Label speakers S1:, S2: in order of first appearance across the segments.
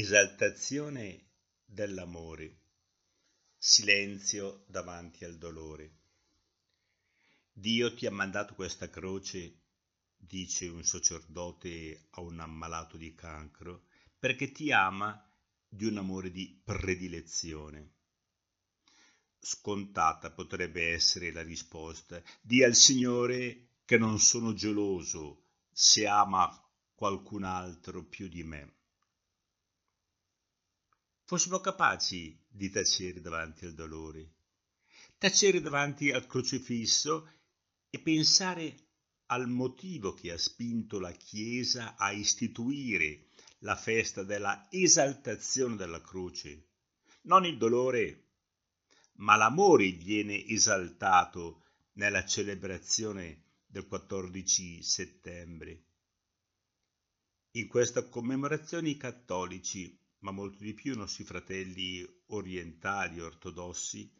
S1: Esaltazione dell'amore, silenzio davanti al dolore. Dio ti ha mandato questa croce, dice un sacerdote a un ammalato di cancro, perché ti ama di un amore di predilezione. Scontata potrebbe essere la risposta. Dì al Signore che non sono geloso se ama qualcun altro più di me fossimo capaci di tacere davanti al dolore, tacere davanti al crocifisso e pensare al motivo che ha spinto la Chiesa a istituire la festa della esaltazione della croce. Non il dolore, ma l'amore viene esaltato nella celebrazione del 14 settembre. In questa commemorazione i cattolici ma molto di più i nostri fratelli orientali ortodossi,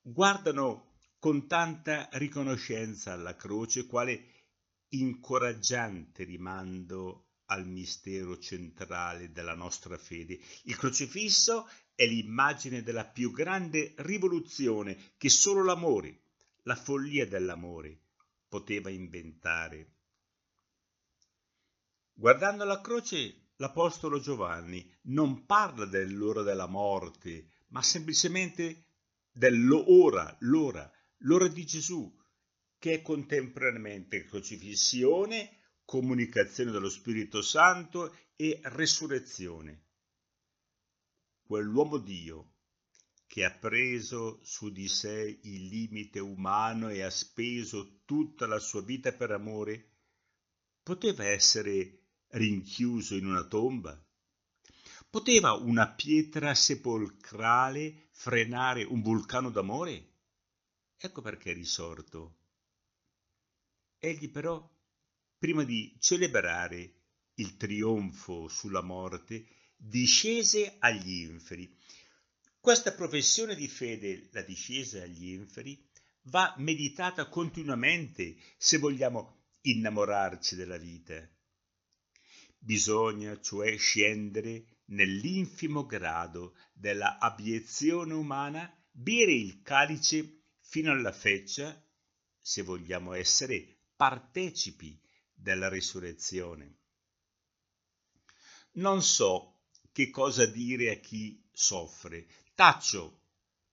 S1: guardano con tanta riconoscenza alla croce quale incoraggiante rimando al mistero centrale della nostra fede. Il crocifisso è l'immagine della più grande rivoluzione che solo l'amore, la follia dell'amore, poteva inventare. Guardando la croce l'Apostolo Giovanni non parla dell'ora della morte, ma semplicemente dell'ora, l'ora, l'ora di Gesù, che è contemporaneamente crocifissione, comunicazione dello Spirito Santo e resurrezione. Quell'uomo Dio che ha preso su di sé il limite umano e ha speso tutta la sua vita per amore, poteva essere rinchiuso in una tomba? Poteva una pietra sepolcrale frenare un vulcano d'amore? Ecco perché è risorto. Egli però, prima di celebrare il trionfo sulla morte, discese agli inferi. Questa professione di fede, la discesa agli inferi, va meditata continuamente se vogliamo innamorarci della vita. Bisogna cioè scendere nell'infimo grado della abiezione umana, bere il calice fino alla feccia, se vogliamo essere partecipi della risurrezione. Non so che cosa dire a chi soffre, taccio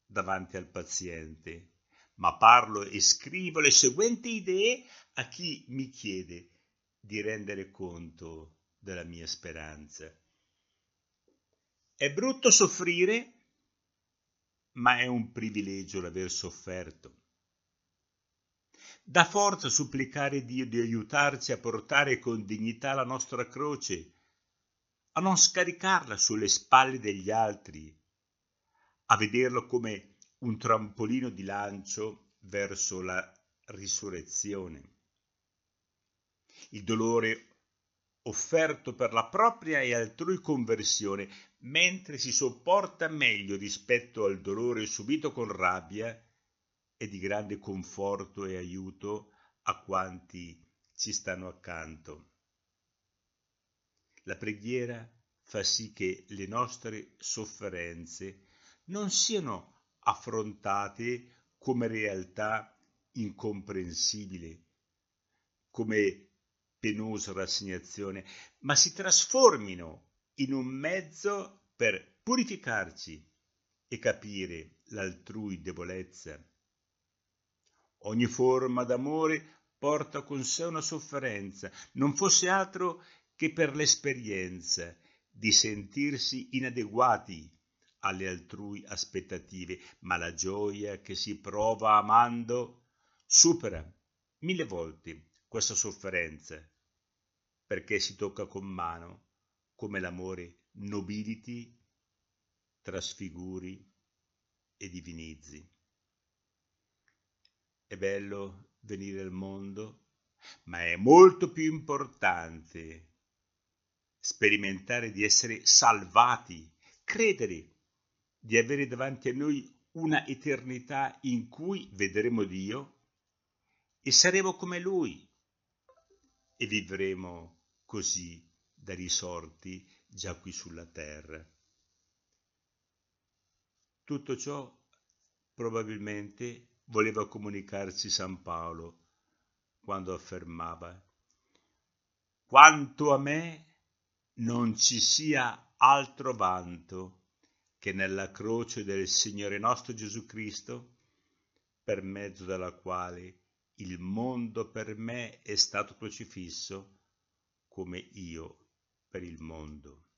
S1: davanti al paziente, ma parlo e scrivo le seguenti idee a chi mi chiede di rendere conto della mia speranza. È brutto soffrire, ma è un privilegio l'aver sofferto. Dà forza supplicare Dio di aiutarci a portare con dignità la nostra croce, a non scaricarla sulle spalle degli altri, a vederlo come un trampolino di lancio verso la risurrezione. Il dolore offerto per la propria e altrui conversione, mentre si sopporta meglio rispetto al dolore subito con rabbia, è di grande conforto e aiuto a quanti ci stanno accanto. La preghiera fa sì che le nostre sofferenze non siano affrontate come realtà incomprensibile, come penosa rassegnazione, ma si trasformino in un mezzo per purificarci e capire l'altrui debolezza. Ogni forma d'amore porta con sé una sofferenza, non fosse altro che per l'esperienza di sentirsi inadeguati alle altrui aspettative, ma la gioia che si prova amando supera mille volte questa sofferenza perché si tocca con mano come l'amore nobiliti, trasfiguri e divinizzi. È bello venire al mondo, ma è molto più importante sperimentare di essere salvati, credere di avere davanti a noi una eternità in cui vedremo Dio e saremo come Lui e vivremo così da risorti già qui sulla terra. Tutto ciò probabilmente voleva comunicarci San Paolo quando affermava quanto a me non ci sia altro vanto che nella croce del Signore nostro Gesù Cristo, per mezzo della quale il mondo per me è stato crocifisso come io per il mondo.